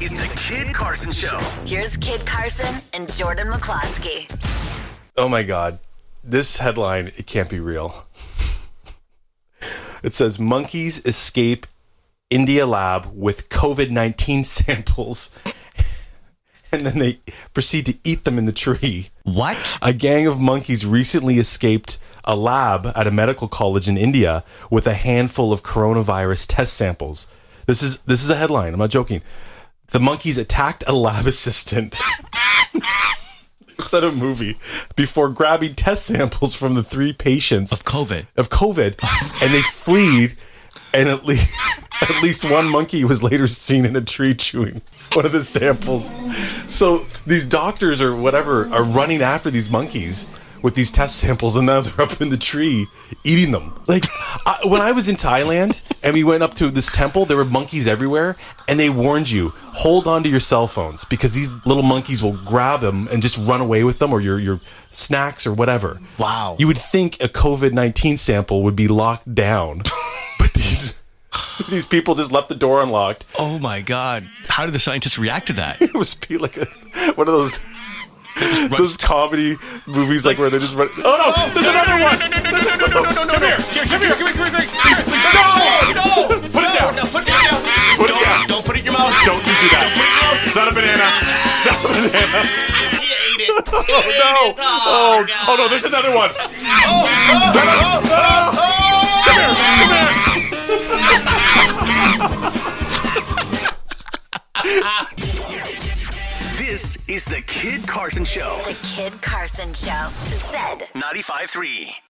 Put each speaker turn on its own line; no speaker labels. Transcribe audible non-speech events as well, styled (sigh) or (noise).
is the Kid Carson Show.
Here's Kid Carson and Jordan McCloskey.
Oh my God. This headline, it can't be real. (laughs) it says monkeys escape India lab with COVID 19 (laughs) samples and then they proceed to eat them in the tree.
What?
A gang of monkeys recently escaped a lab at a medical college in India with a handful of coronavirus test samples. This is this is a headline. I'm not joking. The monkeys attacked a lab (laughs) assistant. it's at a movie before grabbing test samples from the three patients
Of COVID.
of COVID, and they fled. And at least (laughs) at least one monkey was later seen in a tree chewing one of the samples. So these doctors or whatever are running after these monkeys with these test samples, and now they're up in the tree eating them. Like I, when I was in Thailand and we went up to this temple, there were monkeys everywhere, and they warned you hold on to your cell phones because these little monkeys will grab them and just run away with them or your your snacks or whatever.
Wow.
You would think a COVID nineteen sample would be locked down, but these these people just left the door unlocked.
Oh my God. How did the scientists react to that?
It was be like a one of those those comedy movies like where they're just running. Oh no! There's another one. Come here!
Come here, come here, come here, come here. Please, Oh, ate it.
Oh no! Oh, oh no! There's another one.
This is the Kid Carson Show.
The Kid Carson Show. Zed.
95.3.